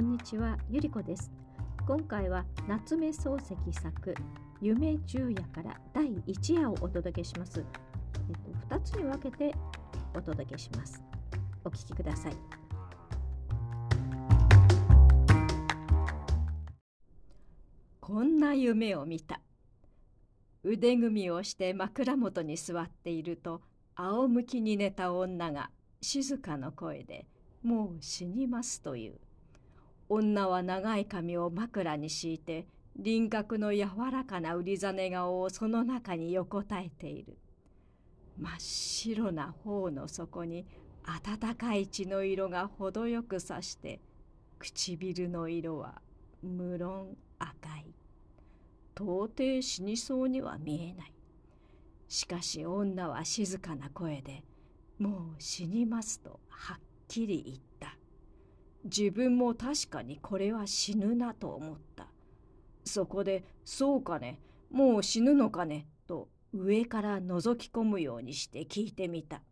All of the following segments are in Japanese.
んにちは、ゆりこです。今回は夏目漱石作夢十夜から第一夜をお届けします。えっと、2つに分けてお届けします。お聞きください。こんな夢を見た。腕組みをして枕元に座っていると仰向きに寝た女が静かな声で「もう死にます」という。女は長い髪を枕に敷いて輪郭の柔らかな売りざね顔をその中に横たえている。真っ白な頬の底に暖かい血の色が程よくさして唇の色は無論赤い。到底死にそうには見えない。しかし女は静かな声で「もう死にます」とはっきり言った。自分も確かにこれは死ぬなと思った。そこで、そうかね、もう死ぬのかね、と上から覗き込むようにして聞いてみた。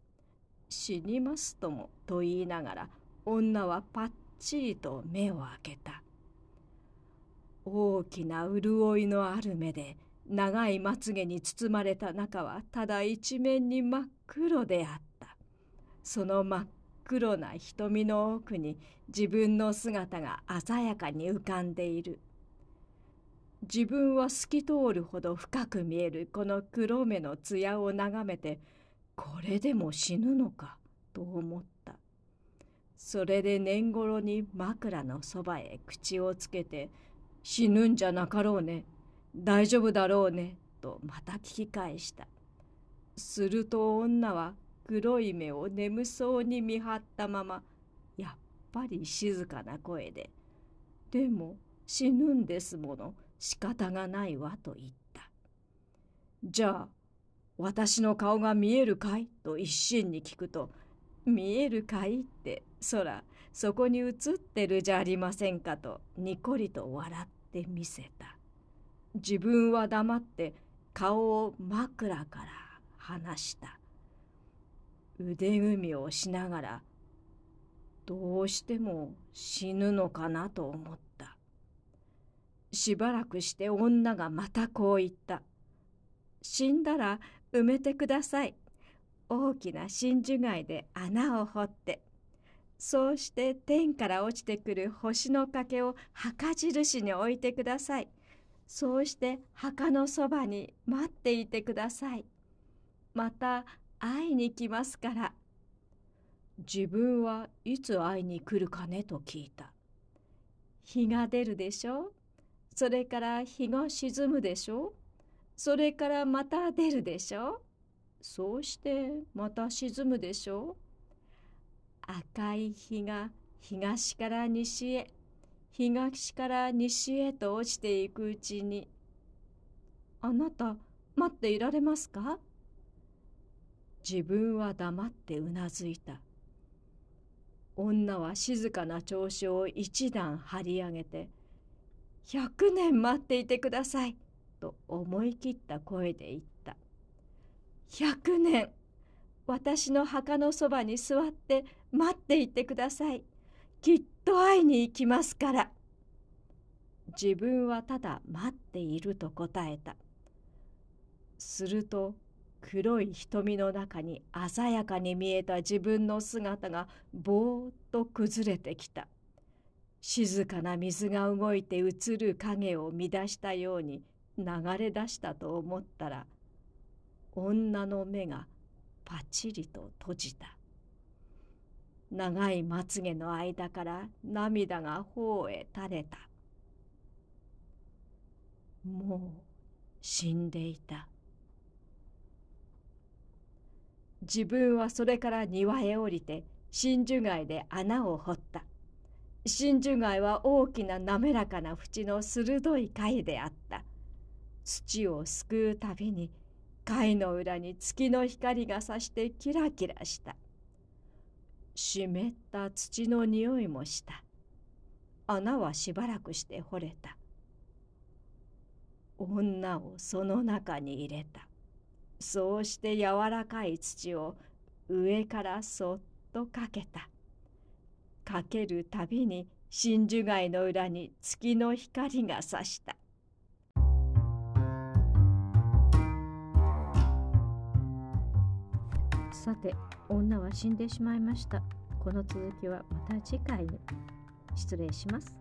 死にますともと言いながら、女はパッチリと目を開けた。大きな潤いのある目で、長いまつげに包まれた中はただ一面に真っ黒であった。その真っ黒な瞳の奥に自分の姿が鮮やかに浮かんでいる。自分は透き通るほど深く見えるこの黒目の艶を眺めてこれでも死ぬのかと思った。それで年頃に枕のそばへ口をつけて「死ぬんじゃなかろうね大丈夫だろうね」とまた聞き返した。すると女は黒い目を眠そうに見張ったままやっぱり静かな声で「でも死ぬんですもの仕方がないわ」と言った「じゃあ私の顔が見えるかい?」と一心に聞くと「見えるかい?」ってそらそこに映ってるじゃありませんかとにこりと笑ってみせた自分は黙って顔を枕から離した腕組みをしながらどうしても死ぬのかなと思った。しばらくして女がまたこう言った「死んだら埋めてください。大きな真珠貝で穴を掘って。そうして天から落ちてくる星のかけを墓印に置いてください。そうして墓のそばに待っていてください。また会いに来ますから。自分はいつ会いに来るかねと聞いた。日が出るでしょ？それから日が沈むでしょ？それからまた出るでしょ？そうしてまた沈むでしょ？赤い日が東から西へ東から西へと落ちていくうちに「あなた待っていられますか?」自分は黙ってうなずいた。女は静かな調子を一段張り上げて「百年待っていてください」と思い切った声で言った「百年私の墓のそばに座って待っていてください。きっと会いに行きますから」自分はただ待っていると答えた。すると黒い瞳の中に鮮やかに見えた自分の姿がぼーっと崩れてきた。静かな水が動いて映る影を乱したように流れ出したと思ったら、女の目がパチリと閉じた。長いまつげの間から涙が頬へ垂れた。もう死んでいた。自分はそれから庭へ降りて真珠貝で穴を掘った。真珠貝は大きな滑らかな縁の鋭い貝であった。土をすくうたびに貝の裏に月の光がさしてキラキラした。湿った土の匂いもした。穴はしばらくして掘れた。女をその中に入れた。そうして柔らかい土を上からそっとかけた。かけるたびに真珠貝の裏に月の光がさした。さて女は死んでしまいました。この続きはまた次回に。失礼します。